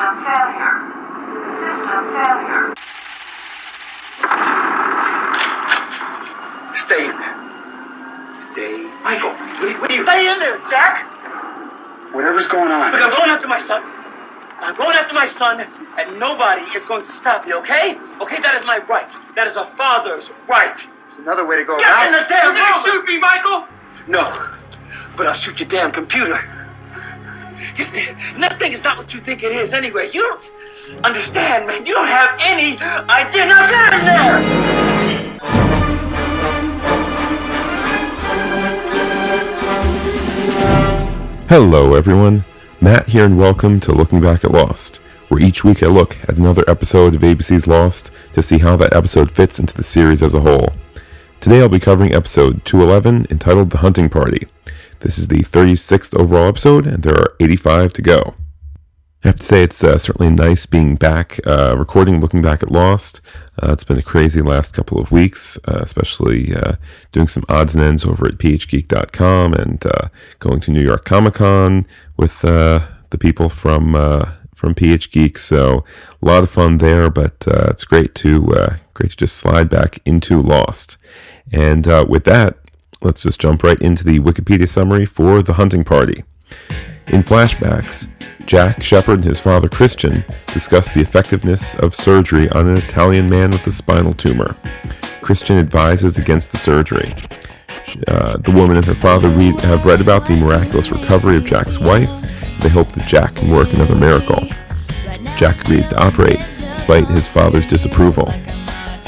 System failure. System failure. Stay in there. Stay. Michael, What are you, what are you stay in there, Jack. Whatever's going on. Look, I'm going after my son. I'm going after my son, and nobody is going to stop me, okay? Okay, that is my right. That is a father's right. There's another way to go Get about in the damn You're gonna shoot me, Michael? No, but I'll shoot your damn computer. Nothing is not what you think it is anyway. You don't understand, man. You don't have any idea. Now get in there! Hello, everyone. Matt here, and welcome to Looking Back at Lost, where each week I look at another episode of ABC's Lost to see how that episode fits into the series as a whole. Today I'll be covering episode 211 entitled The Hunting Party. This is the 36th overall episode, and there are 85 to go. I have to say, it's uh, certainly nice being back uh, recording, looking back at Lost. Uh, it's been a crazy last couple of weeks, uh, especially uh, doing some odds and ends over at phgeek.com and uh, going to New York Comic Con with the people from from PH Geek. So a lot of fun there, but uh, it's great to uh, great to just slide back into Lost. And uh, with that, let's just jump right into the Wikipedia summary for the hunting party. In flashbacks, Jack Shephard and his father Christian discuss the effectiveness of surgery on an Italian man with a spinal tumor. Christian advises against the surgery. Uh, the woman and her father read, have read about the miraculous recovery of Jack's wife. They hope that Jack can work another miracle. Jack agrees to operate, despite his father's disapproval.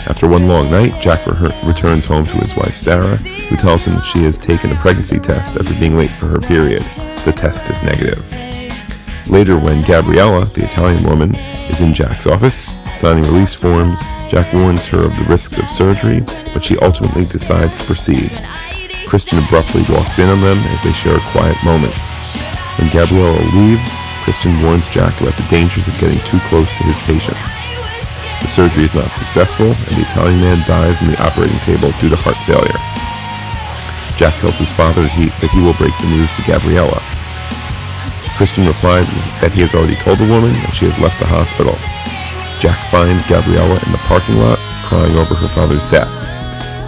After one long night, Jack re- returns home to his wife Sarah, who tells him that she has taken a pregnancy test after being late for her period. The test is negative. Later, when Gabriella, the Italian woman, is in Jack's office, signing release forms, Jack warns her of the risks of surgery, but she ultimately decides to proceed. Christian abruptly walks in on them as they share a quiet moment. When Gabriella leaves, Christian warns Jack about the dangers of getting too close to his patients. The surgery is not successful, and the Italian man dies on the operating table due to heart failure. Jack tells his father that he, that he will break the news to Gabriella. Christian replies that he has already told the woman and she has left the hospital. Jack finds Gabriella in the parking lot, crying over her father's death.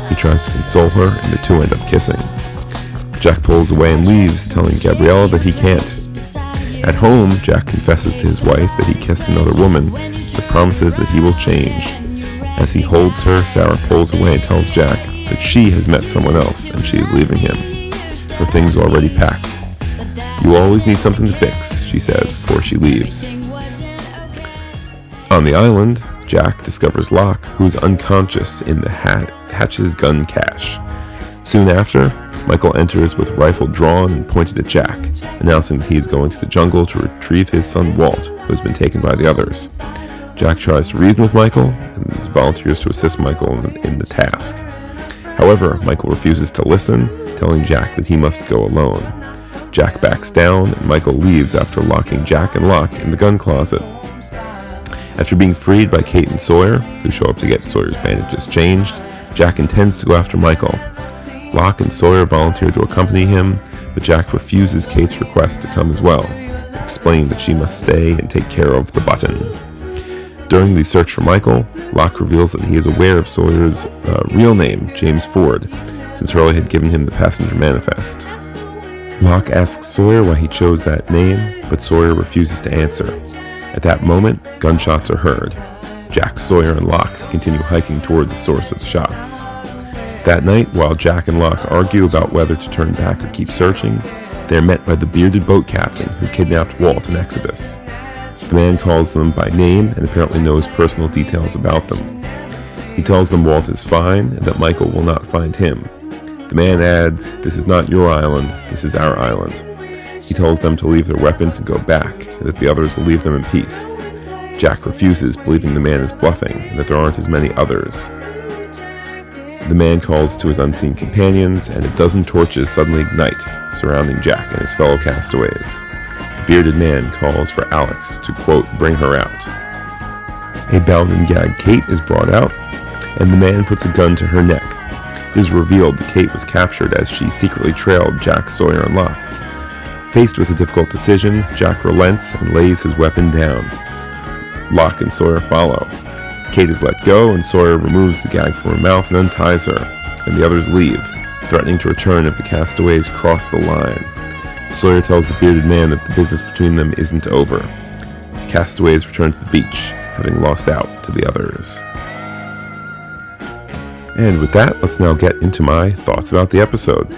He tries to console her, and the two end up kissing. Jack pulls away and leaves, telling Gabriella that he can't. At home, Jack confesses to his wife that he kissed another woman, but promises that he will change. As he holds her, Sarah pulls away and tells Jack that she has met someone else and she is leaving him. Her things are already packed. You always need something to fix, she says before she leaves. On the island, Jack discovers Locke, who is unconscious in the hat- Hatch's gun cache. Soon after, Michael enters with rifle drawn and pointed at Jack, announcing that he is going to the jungle to retrieve his son Walt, who has been taken by the others. Jack tries to reason with Michael and volunteers to assist Michael in the task. However, Michael refuses to listen, telling Jack that he must go alone. Jack backs down, and Michael leaves after locking Jack and Locke in the gun closet. After being freed by Kate and Sawyer, who show up to get Sawyer's bandages changed, Jack intends to go after Michael. Locke and Sawyer volunteer to accompany him, but Jack refuses Kate's request to come as well, explaining that she must stay and take care of the button. During the search for Michael, Locke reveals that he is aware of Sawyer's uh, real name, James Ford, since Hurley had given him the passenger manifest. Locke asks Sawyer why he chose that name, but Sawyer refuses to answer. At that moment, gunshots are heard. Jack, Sawyer, and Locke continue hiking toward the source of the shots. That night, while Jack and Locke argue about whether to turn back or keep searching, they are met by the bearded boat captain who kidnapped Walt in Exodus. The man calls them by name and apparently knows personal details about them. He tells them Walt is fine and that Michael will not find him. The man adds, This is not your island, this is our island. He tells them to leave their weapons and go back, and that the others will leave them in peace. Jack refuses, believing the man is bluffing and that there aren't as many others. The man calls to his unseen companions, and a dozen torches suddenly ignite, surrounding Jack and his fellow castaways. Bearded man calls for Alex to, quote, bring her out. A bound and gagged Kate is brought out, and the man puts a gun to her neck. It is revealed that Kate was captured as she secretly trailed Jack, Sawyer, and Locke. Faced with a difficult decision, Jack relents and lays his weapon down. Locke and Sawyer follow. Kate is let go, and Sawyer removes the gag from her mouth and unties her, and the others leave, threatening to return if the castaways cross the line. Sawyer tells the bearded man that the business between them isn't over. The castaways return to the beach, having lost out to the others. And with that, let's now get into my thoughts about the episode.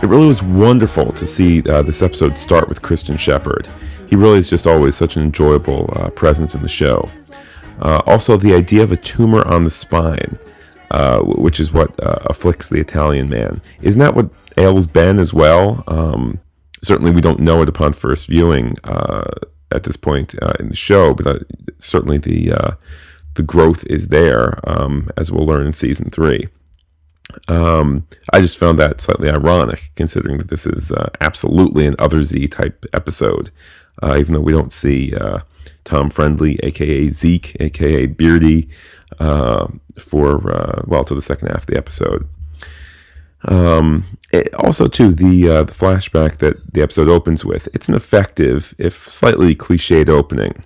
It really was wonderful to see uh, this episode start with Christian Shephard. He really is just always such an enjoyable uh, presence in the show. Uh, also, the idea of a tumor on the spine, uh, which is what uh, afflicts the Italian man. Isn't that what ails Ben as well? Um, certainly, we don't know it upon first viewing uh, at this point in the show, but certainly the the growth is there, um, as we'll learn in season three. Um, I just found that slightly ironic, considering that this is uh, absolutely an Other Z type episode, uh, even though we don't see uh, Tom Friendly, aka Zeke, aka Beardy, uh, for uh, well to the second half of the episode. Um, it, also, too, the uh, the flashback that the episode opens with, it's an effective, if slightly cliched opening.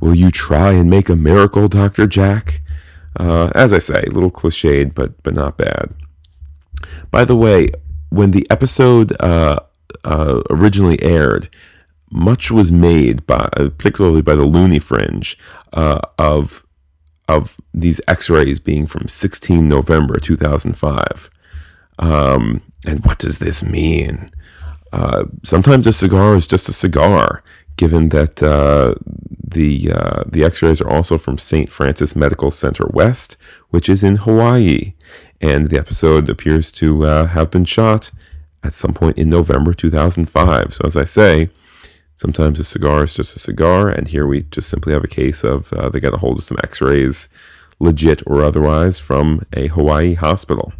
Will you try and make a miracle, Dr. Jack? Uh, as I say, a little cliched, but, but not bad. By the way, when the episode uh, uh, originally aired, much was made by, particularly by the Looney Fringe, uh, of of these X-rays being from 16 November 2005. Um, and what does this mean? Uh, sometimes a cigar is just a cigar, given that uh, the uh, the X-rays are also from St. Francis Medical Center West, which is in Hawaii, and the episode appears to uh, have been shot at some point in November 2005. So as I say, sometimes a cigar is just a cigar, and here we just simply have a case of uh, they got a hold of some X-rays, legit or otherwise, from a Hawaii hospital.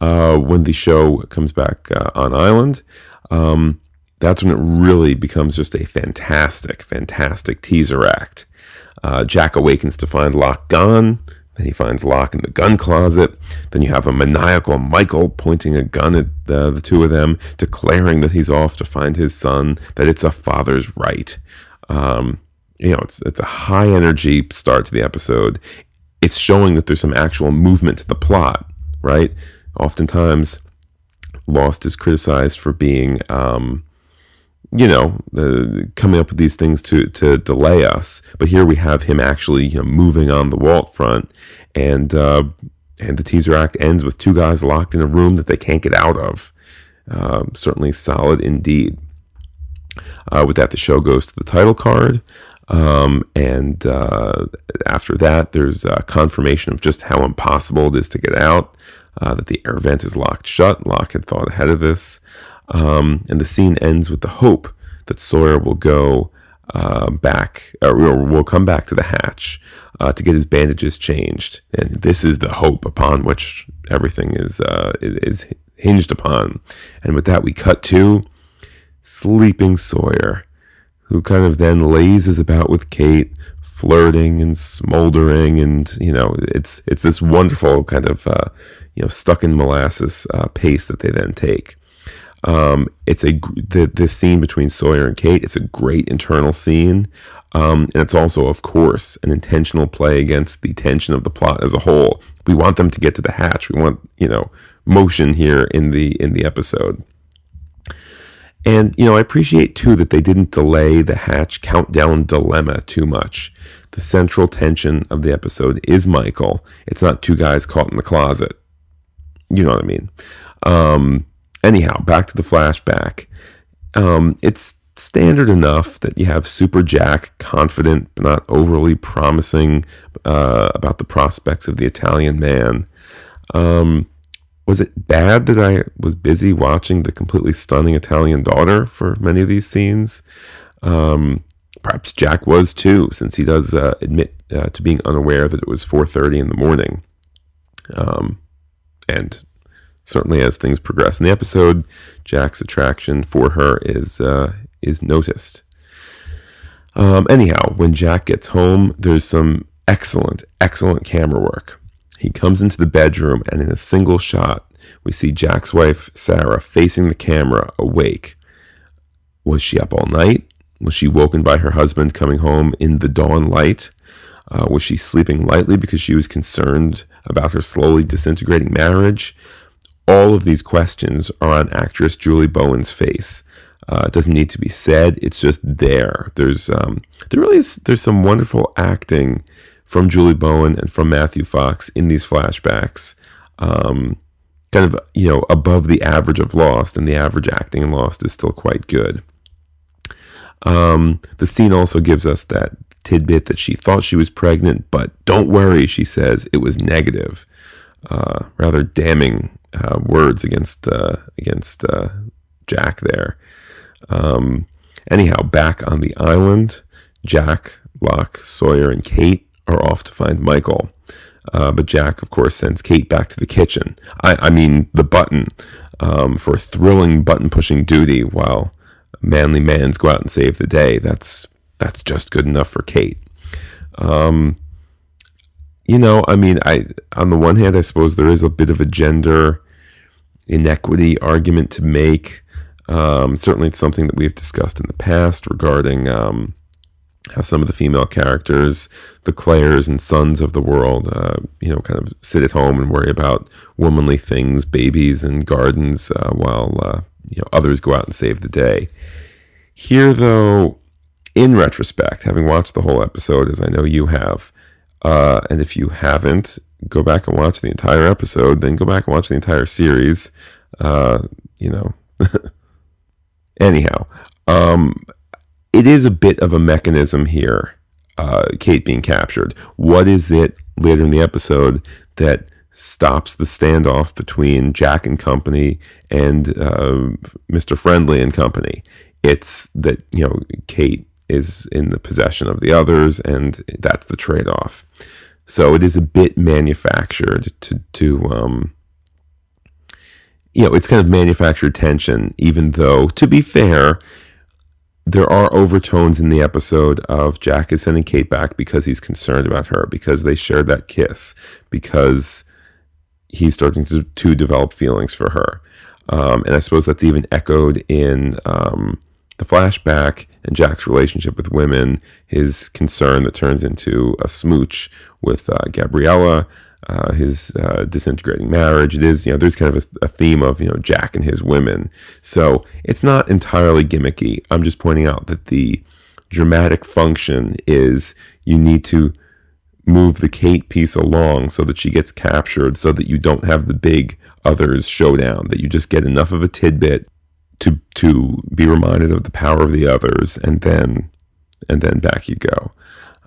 Uh, when the show comes back uh, on island. Um, that's when it really becomes just a fantastic, fantastic teaser act. Uh, Jack awakens to find Locke gone. Then he finds Locke in the gun closet. Then you have a maniacal Michael pointing a gun at the, the two of them, declaring that he's off to find his son, that it's a father's right. Um, you know, it's it's a high energy start to the episode. It's showing that there's some actual movement to the plot, right? Oftentimes, Lost is criticized for being um, you know, uh, coming up with these things to to delay us. But here we have him actually you know, moving on the Walt front, and uh, and the teaser act ends with two guys locked in a room that they can't get out of. Uh, certainly solid indeed. Uh, with that, the show goes to the title card. Um, and uh, after that, there's a confirmation of just how impossible it is to get out. Uh, that the air vent is locked shut. Locke had thought ahead of this. Um, and the scene ends with the hope that Sawyer will go uh, back, or will come back to the hatch uh, to get his bandages changed. And this is the hope upon which everything is uh, is hinged upon. And with that, we cut to sleeping Sawyer, who kind of then lazes about with Kate, flirting and smoldering, and you know, it's it's this wonderful kind of uh, you know stuck in molasses uh, pace that they then take. Um, it's a the the scene between Sawyer and Kate. It's a great internal scene, um, and it's also, of course, an intentional play against the tension of the plot as a whole. We want them to get to the hatch. We want you know motion here in the in the episode. And you know, I appreciate too that they didn't delay the hatch countdown dilemma too much. The central tension of the episode is Michael. It's not two guys caught in the closet. You know what I mean? Um, anyhow, back to the flashback. Um, it's standard enough that you have Super Jack confident but not overly promising uh, about the prospects of the Italian man. Um, was it bad that I was busy watching the completely stunning Italian daughter for many of these scenes? Um, perhaps Jack was too, since he does uh, admit uh, to being unaware that it was 4:30 in the morning. Um, and certainly as things progress in the episode, Jack's attraction for her is uh, is noticed. Um, anyhow, when Jack gets home, there's some excellent, excellent camera work. He comes into the bedroom, and in a single shot, we see Jack's wife, Sarah, facing the camera, awake. Was she up all night? Was she woken by her husband coming home in the dawn light? Uh, was she sleeping lightly because she was concerned about her slowly disintegrating marriage? All of these questions are on actress Julie Bowen's face. Uh, it doesn't need to be said; it's just there. There's um, there really is there's some wonderful acting from Julie Bowen and from Matthew Fox in these flashbacks. Um, kind of you know above the average of Lost, and the average acting in Lost is still quite good. Um, the scene also gives us that tidbit that she thought she was pregnant, but don't worry, she says it was negative. Uh, rather damning uh, words against uh, against uh, Jack there. Um, anyhow, back on the island, Jack, Locke, Sawyer, and Kate are off to find Michael. Uh, but Jack, of course, sends Kate back to the kitchen. I, I mean, the button um, for thrilling button pushing duty while manly mans go out and save the day. That's that's just good enough for Kate. Um, you know, I mean, I on the one hand, I suppose there is a bit of a gender inequity argument to make. Um, certainly, it's something that we've discussed in the past regarding um, how some of the female characters, the Claires and Suns of the world, uh, you know, kind of sit at home and worry about womanly things, babies and gardens, uh, while uh, you know others go out and save the day. Here, though, in retrospect, having watched the whole episode, as I know you have, uh, and if you haven't, go back and watch the entire episode, then go back and watch the entire series. Uh, you know. Anyhow, um, it is a bit of a mechanism here, uh, Kate being captured. What is it later in the episode that stops the standoff between Jack and company and uh, Mr. Friendly and company? It's that, you know, Kate is in the possession of the others, and that's the trade off. So it is a bit manufactured to, to um, you know, it's kind of manufactured tension, even though, to be fair, there are overtones in the episode of Jack is sending Kate back because he's concerned about her, because they shared that kiss, because he's starting to, to develop feelings for her. Um, and I suppose that's even echoed in um, the flashback and Jack's relationship with women, his concern that turns into a smooch with uh, Gabriella, uh, his uh, disintegrating marriage. It is, you know, there's kind of a, a, theme of, you know, Jack and his women. So it's not entirely gimmicky. I'm just pointing out that the dramatic function is you need to move the Kate piece along so that she gets captured so that you don't have the big others showdown, that you just get enough of a tidbit to to be reminded of the power of the others and then and then back you go.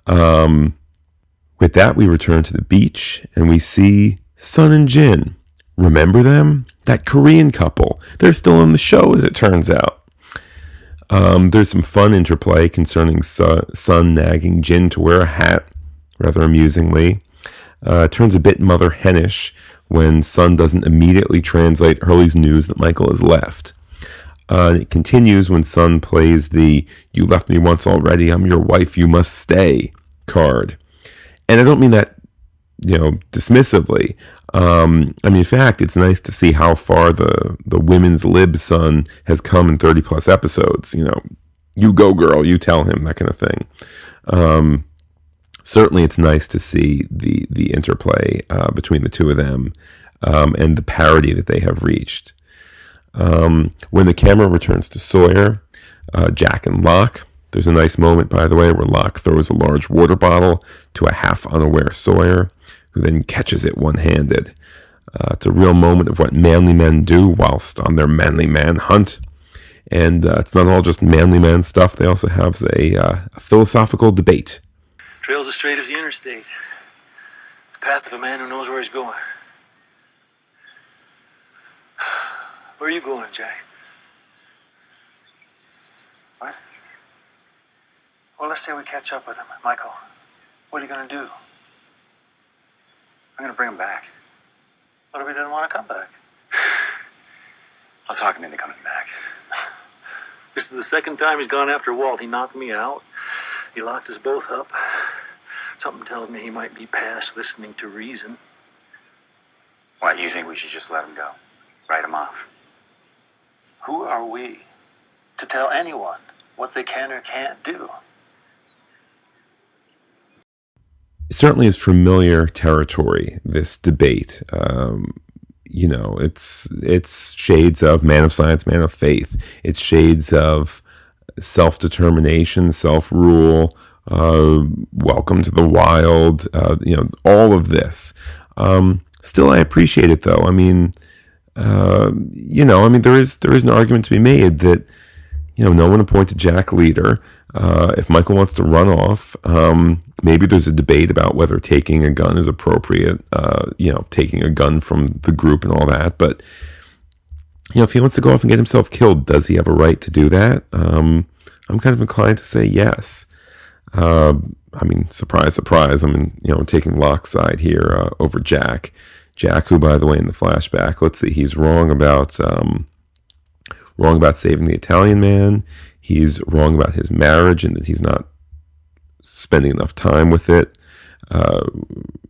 Um, with that, we return to the beach and we see Sun and Jin. Remember them? That Korean couple. They're still in the show, as it turns out. Um, there's some fun interplay concerning Sun nagging Jin to wear a hat, rather amusingly. Uh, turns a bit mother henish when Sun doesn't immediately translate Hurley's news that Michael has left. Uh, it continues when Sun plays the You left me once already, I'm your wife, you must stay card and I don't mean that you know dismissively. Um, I mean, in fact, it's nice to see how far the the women's lib Sun has come in thirty plus episodes. You know, you go girl, you tell him that kind of thing. Um, certainly, it's nice to see the the interplay uh, between the two of them um, and the parity that they have reached. Um, when the camera returns to Sawyer, uh, Jack and Locke there's a nice moment, by the way, where Locke throws a large water bottle to a half unaware Sawyer, who then catches it one handed. Uh, it's a real moment of what manly men do whilst on their manly man hunt. And uh, it's not all just manly man stuff, they also have a, uh, a philosophical debate. Trail's as straight as the interstate. The path of a man who knows where he's going. Where are you going, Jack? Well, let's say we catch up with him. Michael, what are you going to do? I'm going to bring him back. What if he doesn't want to come back? I'll talk him into coming back. this is the second time he's gone after Walt. He knocked me out. He locked us both up. Something tells me he might be past listening to reason. What, you think we should just let him go? Write him off? Who are we to tell anyone what they can or can't do. It certainly is familiar territory. This debate, um, you know, it's it's shades of man of science, man of faith. It's shades of self determination, self rule. Uh, welcome to the wild. Uh, you know, all of this. Um, still, I appreciate it though. I mean, uh, you know, I mean, there is there is an argument to be made that you know no one appointed Jack leader. Uh, if Michael wants to run off, um, maybe there's a debate about whether taking a gun is appropriate. Uh, you know, taking a gun from the group and all that. But you know, if he wants to go off and get himself killed, does he have a right to do that? Um, I'm kind of inclined to say yes. Uh, I mean, surprise, surprise. I'm in, you know taking Locke's side here uh, over Jack. Jack, who, by the way, in the flashback, let's see, he's wrong about um, wrong about saving the Italian man. He's wrong about his marriage and that he's not spending enough time with it. Uh,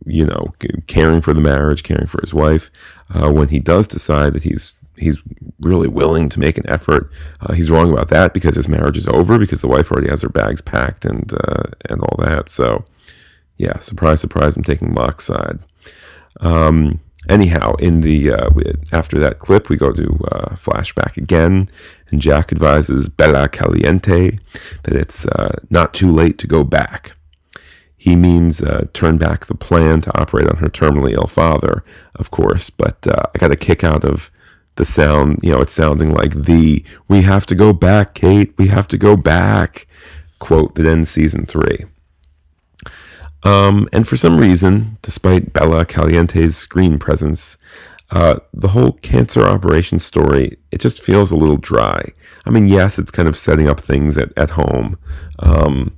you know, caring for the marriage, caring for his wife. Uh, when he does decide that he's he's really willing to make an effort, uh, he's wrong about that because his marriage is over because the wife already has her bags packed and uh, and all that. So, yeah, surprise, surprise, I'm taking Locke's side. Um, anyhow, in the uh, after that clip, we go to uh, flashback again, and Jack advises Bella Caliente that it's uh, not too late to go back. He means uh, turn back the plan to operate on her terminally ill father, of course. But uh, I got a kick out of the sound. You know, it's sounding like the "We have to go back, Kate. We have to go back" quote that ends season three. Um, and for some reason, despite Bella Caliente's screen presence, uh, the whole cancer operation story, it just feels a little dry. I mean, yes, it's kind of setting up things at, at home. Um,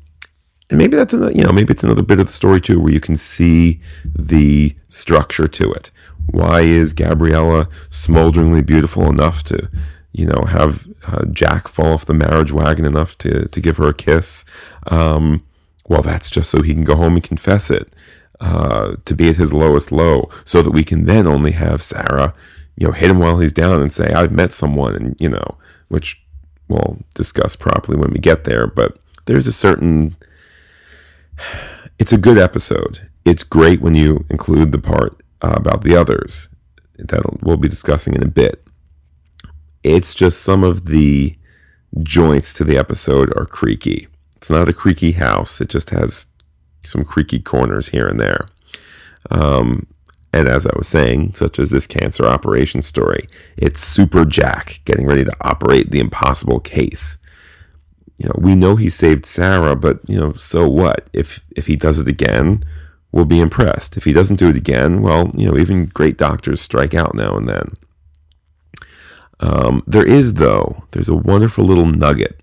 and maybe that's another, you know, maybe it's another bit of the story too, where you can see the structure to it. Why is Gabriella smolderingly beautiful enough to, you know, have uh, Jack fall off the marriage wagon enough to, to give her a kiss? Um, well, that's just so he can go home and confess it, uh, to be at his lowest low, so that we can then only have Sarah, you know, hit him while he's down and say, I've met someone, and, you know, which we'll discuss properly when we get there. But there's a certain, it's a good episode. It's great when you include the part uh, about the others that we'll be discussing in a bit. It's just some of the joints to the episode are creaky. It's not a creaky house. It just has some creaky corners here and there. Um, and as I was saying, such as this cancer operation story, it's Super Jack getting ready to operate the impossible case. You know, we know he saved Sarah, but you know, so what? If if he does it again, we'll be impressed. If he doesn't do it again, well, you know, even great doctors strike out now and then. Um, there is, though, there's a wonderful little nugget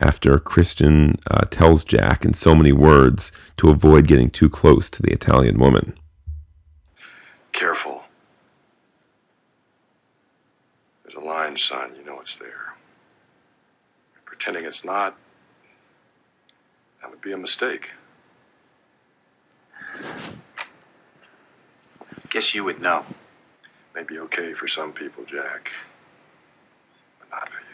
after Christian uh, tells Jack in so many words to avoid getting too close to the Italian woman. Careful. There's a line, son. You know it's there. Pretending it's not, that would be a mistake. Guess you would know. May be okay for some people, Jack, but not for you.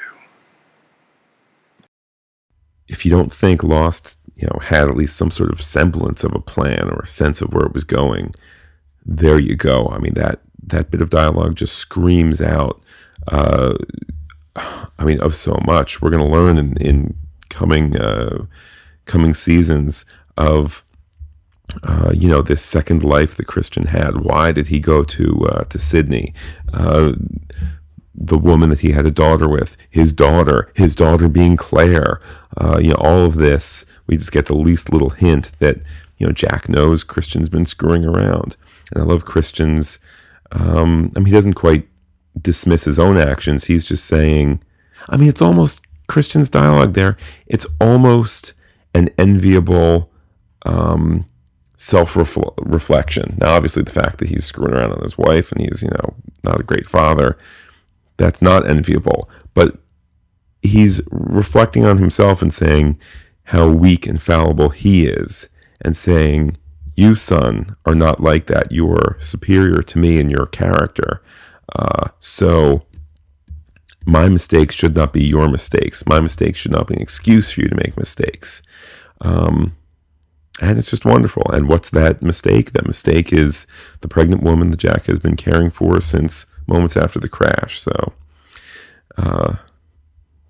If you don't think Lost, you know, had at least some sort of semblance of a plan or a sense of where it was going, there you go. I mean that that bit of dialogue just screams out. Uh, I mean, of so much we're going to learn in, in coming uh, coming seasons of uh, you know this second life that Christian had. Why did he go to uh, to Sydney? The woman that he had a daughter with, his daughter, his daughter being Claire, uh, you know, all of this, we just get the least little hint that, you know, Jack knows Christian's been screwing around. And I love Christian's, um, I mean, he doesn't quite dismiss his own actions. He's just saying, I mean, it's almost Christian's dialogue there. It's almost an enviable um, self reflection. Now, obviously, the fact that he's screwing around on his wife and he's, you know, not a great father that's not enviable. But he's reflecting on himself and saying how weak and fallible he is, and saying, You, son, are not like that. You are superior to me in your character. Uh, so, my mistakes should not be your mistakes. My mistakes should not be an excuse for you to make mistakes. Um, and it's just wonderful. And what's that mistake? That mistake is the pregnant woman that Jack has been caring for since moments after the crash. So, uh,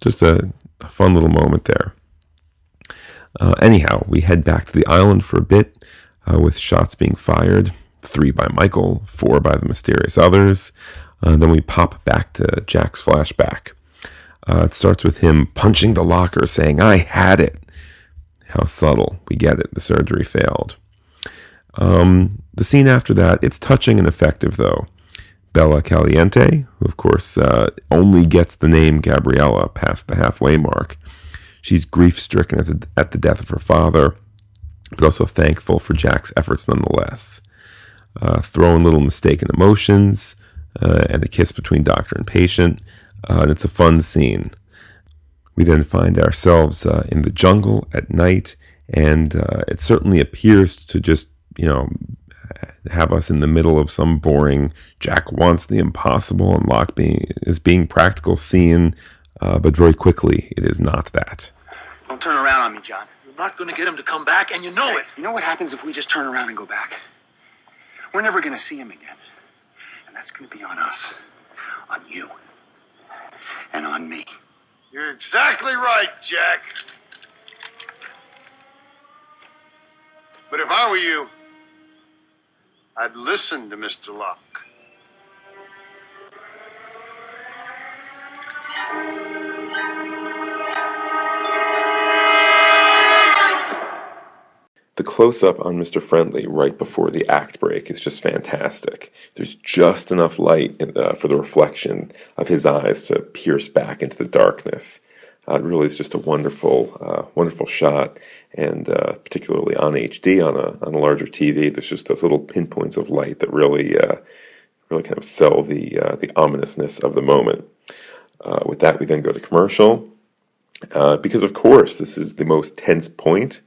just a, a, fun little moment there. Uh, anyhow, we head back to the island for a bit uh, with shots being fired three by Michael, four by the mysterious others. Uh, then we pop back to Jack's flashback. Uh, it starts with him punching the locker, saying, I had it. How subtle. We get it. The surgery failed. Um, the scene after that, it's touching and effective, though. Bella Caliente, who of course uh, only gets the name Gabriella past the halfway mark. She's grief stricken at the, at the death of her father, but also thankful for Jack's efforts nonetheless. Uh, little mistaken emotions uh, and a kiss between doctor and patient, uh, and it's a fun scene. We then find ourselves uh, in the jungle at night, and uh, it certainly appears to just, you know, have us in the middle of some boring Jack wants the impossible and Locke being, is being practical scene, uh, but very quickly it is not that. Don't turn around on me, John. You're not going to get him to come back, and you know Hey, it. You know what happens if we just turn around and go back? We're never going to see him again. And that's going to be on us, on you, and on me. You're exactly right, Jack. But if I were you, I'd listen to Mr. Locke. The close up on Mr. Friendly right before the act break is just fantastic. There's just enough light in, uh, for the reflection of his eyes to pierce back into the darkness. Uh, it really is just a wonderful, uh, wonderful shot, and uh, particularly on HD on a on a larger TV, there's just those little pinpoints of light that really, uh, really kind of sell the uh, the ominousness of the moment. Uh, with that, we then go to commercial, because of course this is the most tense point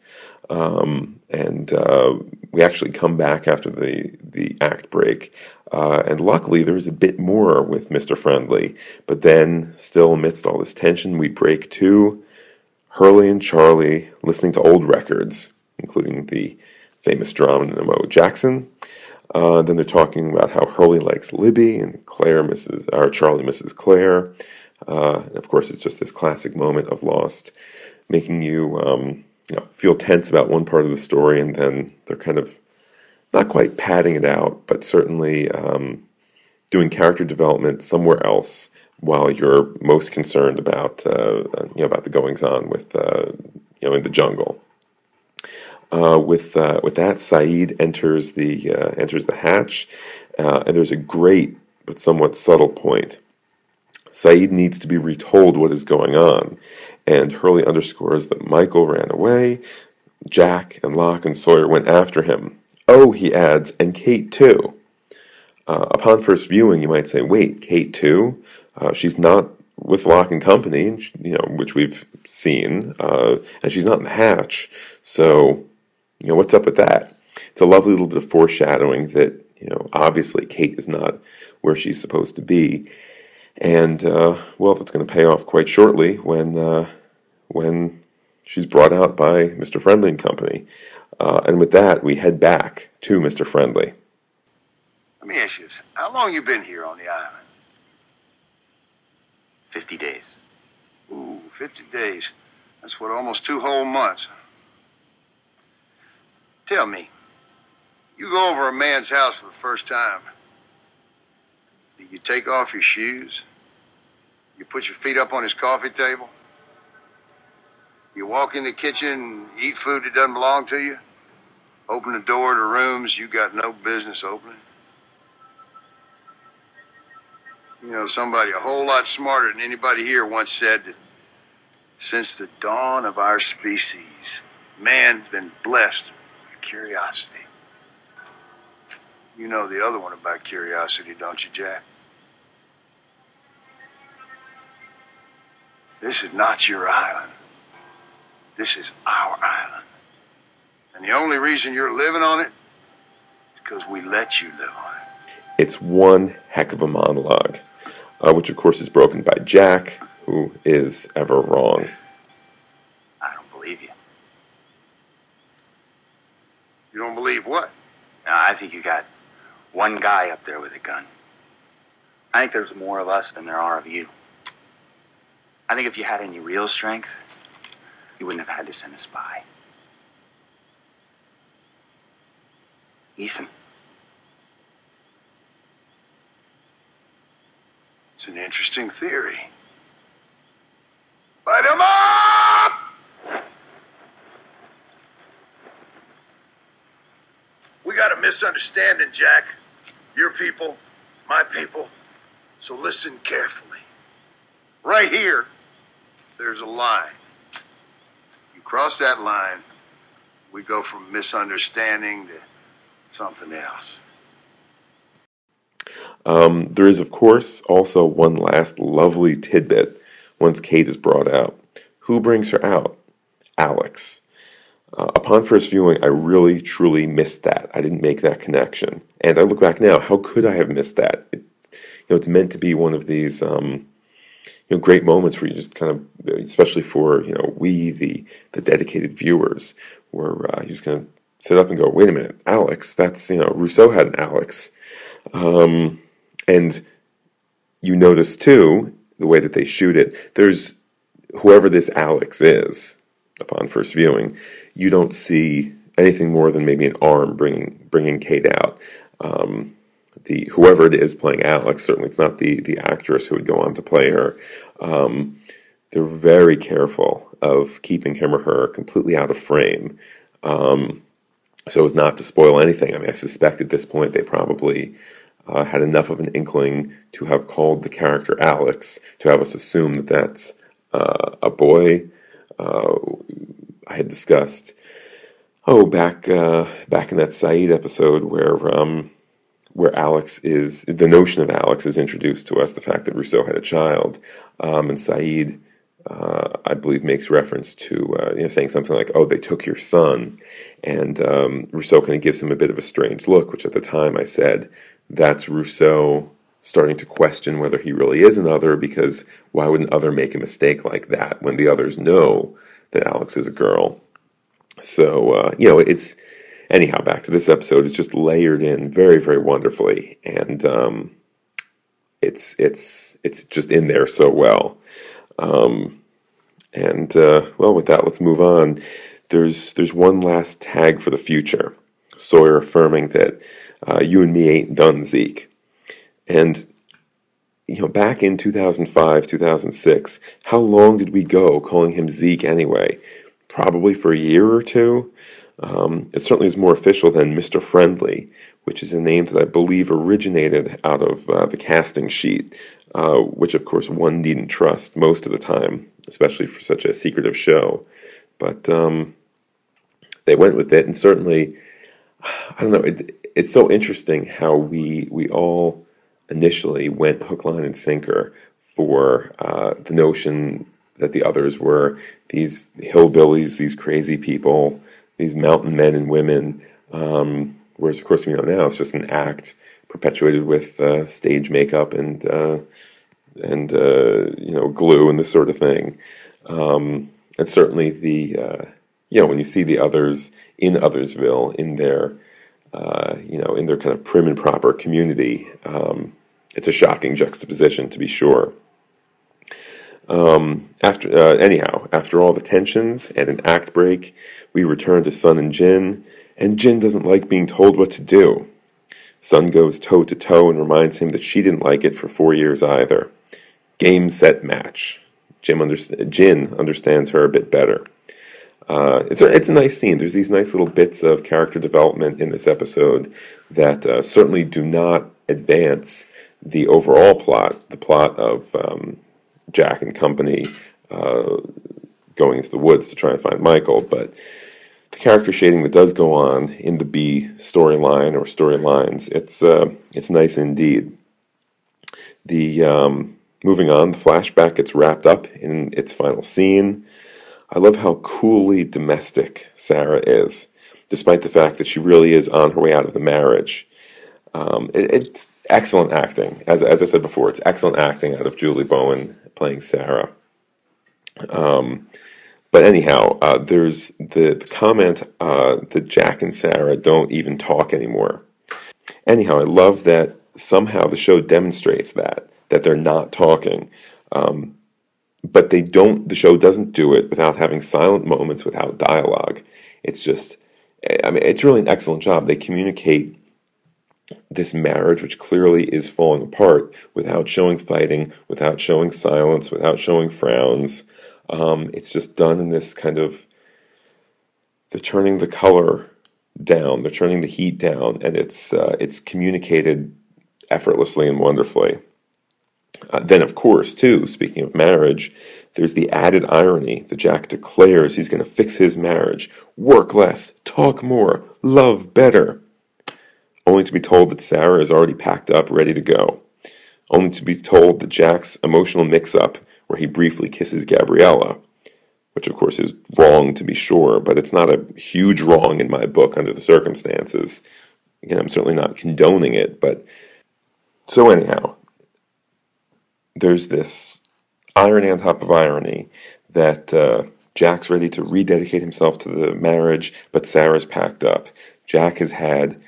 um, and uh, we actually come back after the the act break. Uh, and luckily, there was a bit more with Mr. Friendly. But then, still amidst all this tension, we break to Hurley and Charlie listening to old records, including the famous Geronimo Jackson. Uh, then they're talking about how Hurley likes Libby and Claire misses, or Charlie misses Claire. Uh, and of course, it's just this classic moment of Lost, making you um, you know, feel tense about one part of the story, and then they're kind of not quite padding it out, but certainly um, doing character development somewhere else while you're most concerned about uh, you know about the goings on with uh, you know in the jungle. Uh, with uh, with that, Sayid enters the uh, enters the hatch, uh, and there's a great but somewhat subtle point. Sayid needs to be retold what is going on, and Hurley underscores that Michael ran away, Jack and Locke and Sawyer went after him. Oh, he adds, and Kate too. Uh, upon first viewing, you might say, "Wait, Kate too? Uh, she's not with Locke and Company, you know, which we've seen, uh, and she's not in the hatch. So, you know, what's up with that? It's a lovely little bit of foreshadowing that you know, obviously, Kate is not where she's supposed to be, and uh, well, that's going to pay off quite shortly when uh, when she's brought out by Mr. Friendly and Company. Uh, and with that, we head back to Mr. Friendly. Let me ask you this. How long you been here on the island? 50 days. Ooh, 50 days. That's what, almost two whole months. Tell me, you go over a man's house for the first time. Do you take off your shoes? You put your feet up on his coffee table? You walk in the kitchen and eat food that doesn't belong to you? Open the door to rooms you got no business opening? You know, somebody a whole lot smarter than anybody here once said that since the dawn of our species, man's been blessed with curiosity. You know the other one about curiosity, don't you, Jack? This is not your island. This is our island. And the only reason you're living on it is because we let you live on it. It's one heck of a monologue. uh, which of course is broken by Jack, who is ever wrong. I don't believe you. You don't believe what? No, I think you got one guy up there with a gun. I think there's more of us than there are of you. I think if you had any real strength, you wouldn't have had to send a spy. Ethan, It's an interesting theory. Light him up! We got a misunderstanding, Jack. Your people, my people. So listen carefully. Right here, there's a line. You cross that line, we go from misunderstanding to something else. Um, there is, of course, also one last lovely tidbit once Kate is brought out. Who brings her out? Alex. Uh, upon first viewing, I really, truly missed that. I didn't make that connection. And I look back now, how could I have missed that? It, you know, it's meant to be one of these, um, you know, great moments where you just kind of, especially for, you know, we, the, the dedicated viewers, where uh, you just kind of sit up and go, wait a minute, Alex, that's, you know, Rousseau had an Alex. Um, and you notice too, the way that they shoot it, there's whoever this Alex is upon first viewing, you don't see anything more than maybe an arm bringing bringing Kate out. Um, the whoever it is playing Alex, certainly it's not the the actress who would go on to play her. Um, they're very careful of keeping him or her completely out of frame, um, so as not to spoil anything. I mean, I suspect at this point they probably uh, had enough of an inkling to have called the character Alex to have us assume that that's uh, a boy. Uh, I had discussed, oh, back uh, back in that Sayid episode where um, where Alex is the notion of Alex is introduced to us, the fact that Rousseau had a child, um, and Sayid. Uh, I believe makes reference to uh, you know saying something like, "Oh, they took your son," and um, Rousseau kind of gives him a bit of a strange look, which at the time I said that's Rousseau starting to question whether he really is an other because why would an other make a mistake like that when the others know that Alex is a girl? So, uh, you know, it's anyhow, back to this episode, it's just layered in very, very wonderfully. And, um, it's, it's, it's just in there so well. Um, and, uh, well, with that, let's move on. There's, there's one last tag for the future. Sawyer affirming that uh, you and me ain't done, Zeke. And, you know, back in 2005, 2006, how long did we go calling him Zeke anyway? Probably for a year or two. Um, it certainly is more official than Mr. Friendly, which is a name that I believe originated out of uh, the casting sheet, uh, which of course one needn't trust most of the time, especially for such a secretive show. But um, they went with it, and certainly, I don't know. It, it's so interesting how we we all initially went hook, line, and sinker for uh, the notion that the others were these hillbillies, these crazy people, these mountain men and women. Um, whereas, of course, we know now it's just an act perpetuated with uh, stage makeup and uh, and uh, you know glue and this sort of thing. Um, and certainly the uh, you know when you see the others in Othersville in their uh, you know, in their kind of prim and proper community. Um, it's a shocking juxtaposition, to be sure. Um, after uh, anyhow, after all the tensions and an act break, we return to Sun and Jin, and Jin doesn't like being told what to do. Sun goes toe to toe and reminds him that she didn't like it for four years either. Game, set, match. Jim underst- Jin understands her a bit better. Uh, it's, a, it's a nice scene. There's these nice little bits of character development in this episode that uh, certainly do not advance the overall plot, the plot of um, Jack and company uh, going into the woods to try and find Michael, but the character shading that does go on in the B storyline or storylines, it's uh, it's nice indeed. The um, moving on, the flashback gets wrapped up in its final scene. I love how coolly domestic Sarah is, despite the fact that she really is on her way out of the marriage. Um, it, it's excellent acting. As, as I said before, it's excellent acting out of Julie Bowen playing Sarah. Um, but anyhow, uh, there's the, the comment uh, that Jack and Sarah don't even talk anymore. Anyhow, I love that somehow the show demonstrates that that they're not talking. Um, but they don't. The show doesn't do it without having silent moments, without dialogue. It's just, I mean, it's really an excellent job. They communicate this marriage, which clearly is falling apart, without showing fighting, without showing silence, without showing frowns. Um, it's just done in this kind of. They're turning the color down. They're turning the heat down, and it's uh, it's communicated effortlessly and wonderfully. Uh, then, of course, too, speaking of marriage, there's the added irony that Jack declares he's going to fix his marriage, work less, talk more, love better, only to be told that Sarah is already packed up, ready to go, only to be told that Jack's emotional mix up, where he briefly kisses Gabriella, which of course is wrong to be sure, but it's not a huge wrong in my book under the circumstances. Again, I'm certainly not condoning it, but so anyhow, there's this irony on top of irony that uh, Jack's ready to rededicate himself to the marriage, but Sarah's packed up. Jack has had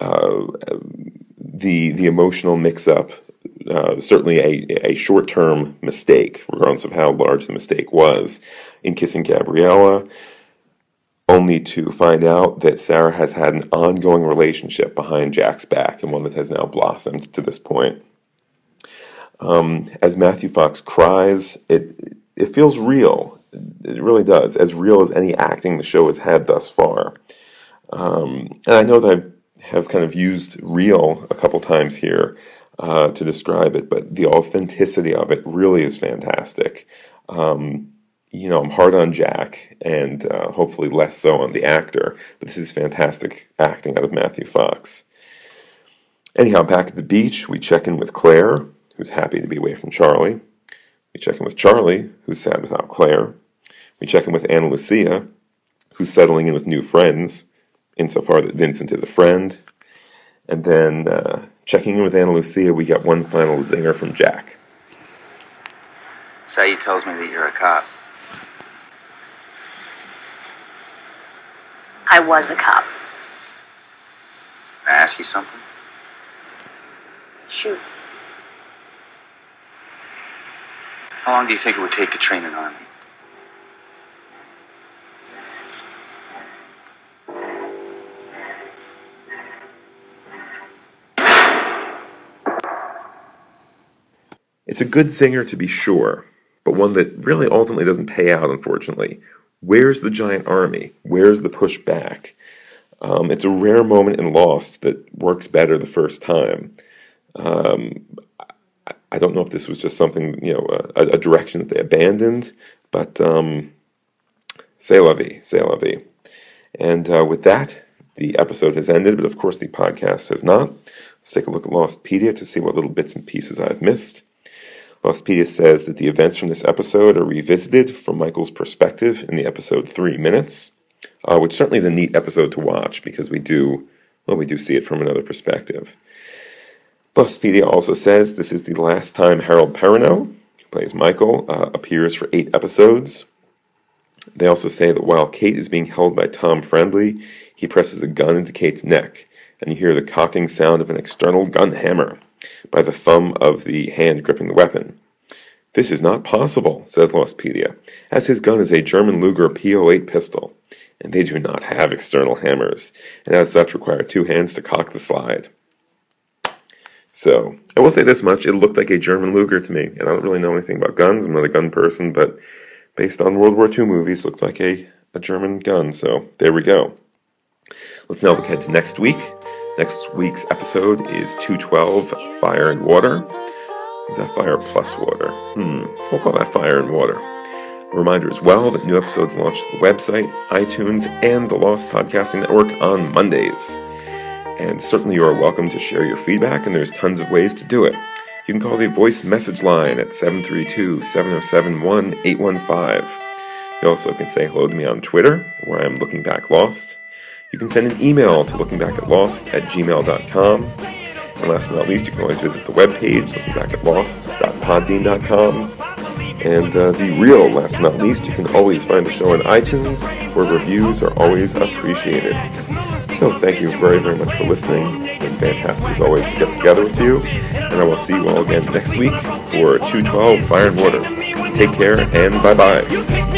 uh, the the emotional mix up. Uh, certainly a, a short term mistake, regardless of how large the mistake was, in kissing Gabriella, only to find out that Sarah has had an ongoing relationship behind Jack's back and one that has now blossomed to this point. Um, as Matthew Fox cries, it it feels real. It really does, as real as any acting the show has had thus far. Um, and I know that I have kind of used real a couple times here uh, to describe it, but the authenticity of it really is fantastic. Um, you know, I'm hard on Jack, and uh, hopefully less so on the actor, but this is fantastic acting out of Matthew Fox. Anyhow, back at the beach, we check in with Claire, who's happy to be away from Charlie. We check in with Charlie, who's sad without Claire. We check in with Ana Lucia, who's settling in with new friends, insofar that Vincent is a friend. And then, uh, checking in with Ana Lucia, we got one final zinger from Jack. Sayid tells me that you're a cop. I was a cop. Can I ask you something? Shoot. How long do you think it would take to train an army? It's a good singer to be sure, but one that really ultimately doesn't pay out, unfortunately. Where's the giant army? Where's the push back? Um, it's a rare moment in Lost that works better the first time. Um, I, I don't know if this was just something, you know, a, a direction that they abandoned, but um, c'est la vie, c'est la vie. And uh, with that, the episode has ended, but of course the podcast has not. Let's take a look at Lostpedia to see what little bits and pieces I've missed. Lostpedia says that the events from this episode are revisited from Michael's perspective in the episode Three Minutes, uh, which certainly is a neat episode to watch because we do, well, we do see it from another perspective. Lostpedia also says this is the last time Harold Perrineau, who plays Michael, uh, appears for eight episodes. They also say that while Kate is being held by Tom Friendly, he presses a gun into Kate's neck, and you hear the cocking sound of an external gun hammer by the thumb of the hand gripping the weapon. This is not possible, says Lostpedia, as his gun is a German Luger P08 pistol, and they do not have external hammers, and as such require two hands to cock the slide. So, I will say this much, it looked like a German Luger to me, and I don't really know anything about guns, I'm not a gun person, but based on World War II movies, looked like a, a German gun, so there we go. Let's now look ahead to next week. Next week's episode is 212 Fire and Water. Is that fire plus water? Hmm, we'll call that fire and water. A reminder as well that new episodes launch the website, iTunes, and the Lost Podcasting Network on Mondays. And certainly you are welcome to share your feedback, and there's tons of ways to do it. You can call the voice message line at 732 707 1815. You also can say hello to me on Twitter, where I'm looking back lost. You can send an email to lookingbackatlost at gmail.com. And last but not least, you can always visit the webpage, lookingbackatlost.podbean.com. And uh, the real last but not least, you can always find the show on iTunes, where reviews are always appreciated. So thank you very, very much for listening. It's been fantastic as always to get together with you. And I will see you all again next week for 212 Fire and Water. Take care and bye bye.